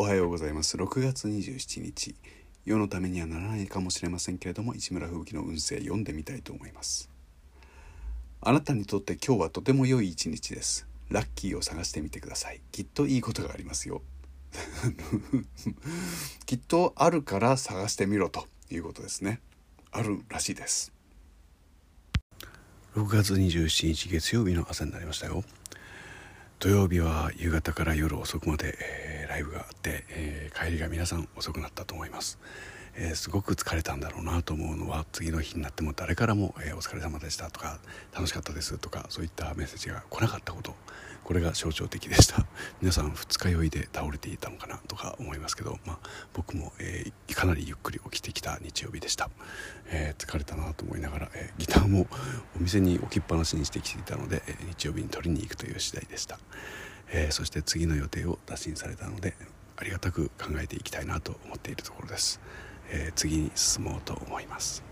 おはようございます。6月27日。世のためにはならないかもしれませんけれども市村吹雪の運勢読んでみたいと思います。あなたにとって今日はとても良い一日です。ラッキーを探してみてください。きっといいことがありますよ。きっとあるから探してみろということですね。あるらしいです。6月27日月曜日の朝になりましたよ。土曜日は夕方から夜遅くまで、えー、ライブがあって、えー、帰りが皆さん遅くなったと思います、えー、すごく疲れたんだろうなと思うのは次の日になっても誰からも、えお疲れ様でした」とか「楽しかったです」とかそういったメッセージが来なかったことこれが象徴的でした。皆さん二日酔いで倒れていたのかなとか思いますけど、まあ、僕も、えー、かなりゆっくり起きてきた日曜日でした、えー、疲れたなと思いながら、え、ギターもお店に置きっぱなしにしてきていたので、え日曜日に取りに行くという次第でした、えそして次の予定を打診されたのでありがたく考えていきたいなと思っているところです、え次に進もうと思います。